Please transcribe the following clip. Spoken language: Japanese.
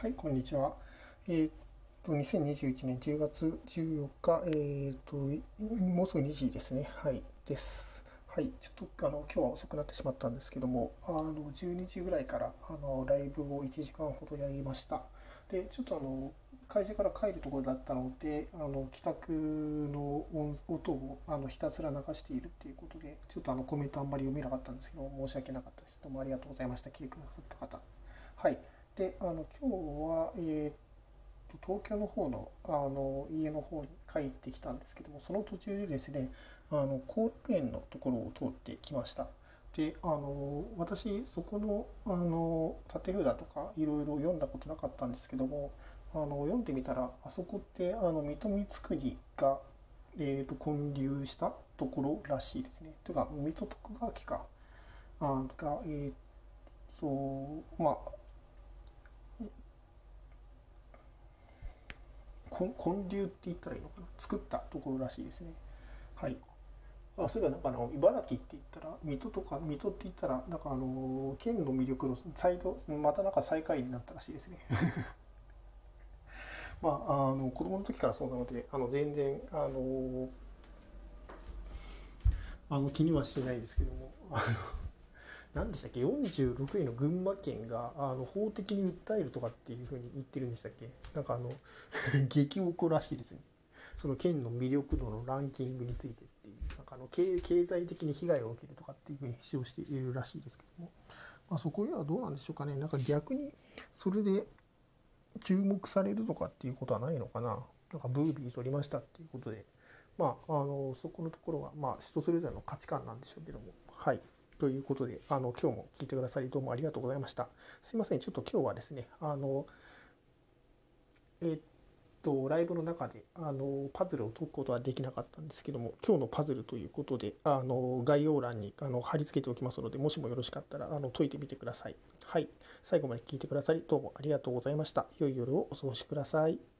はい、こんにちは。えーっと、2021年10月14日、えーっと、もうすぐ2時ですね。はい、です。はい、ちょっと、あの、今日は遅くなってしまったんですけども、あの、12時ぐらいから、あの、ライブを1時間ほどやりました。で、ちょっとあの、会社から帰るところだったので、あの、帰宅の音をあのひたすら流しているっていうことで、ちょっとあの、コメントあんまり読めなかったんですけど、申し訳なかったです。どうもありがとうございました。聞いてくださった方。はい。で、あの、今日は、えーっと、東京の方の、あの、家の方に帰ってきたんですけども、その途中でですね、あの、後楽園のところを通ってきました。で、あの、私、そこの、あの、縦札とか、いろいろ読んだことなかったんですけども、あの、読んでみたら、あそこって、あの、水戸光圀が、えーと、建立したところらしいですね。というか、水戸徳川家か、あが、えーっと、まあ、根根流って言ったらいいのかな？作ったところらしいですね。はい。あそういえばなんかあの茨城って言ったら水戸とか水戸って言ったらなんかあの県の魅力の再度またなんか最下位になったらしいですね。まああの子供の時からそうなのであの全然あのあの気にはしてないですけども。あの何でしたっけ？46位の群馬県があの法的に訴えるとかっていうふうに言ってるんでしたっけ？なんかあの 激おこらしいですね。その県の魅力度のランキングについてっていう。なんかあの経済的に被害を受けるとかっていうふうに主張しているらしいですけども、まあ、そこいうのはどうなんでしょうかね。なんか逆にそれで注目されるとかっていうことはないのかな。なんかブービー取りましたっていうことで。まああのそこのところはまあ人それぞれの価値観なんでしょうけども。はい。ということで、あの、今日も聞いてくださりどうもありがとうございました。すいません、ちょっと今日はですね、あの、えっと、ライブの中で、あの、パズルを解くことはできなかったんですけども、今日のパズルということで、あの、概要欄に、あの、貼り付けておきますので、もしもよろしかったら、あの、解いてみてください。はい。最後まで聞いてくださり、どうもありがとうございました。良い夜をお過ごしください。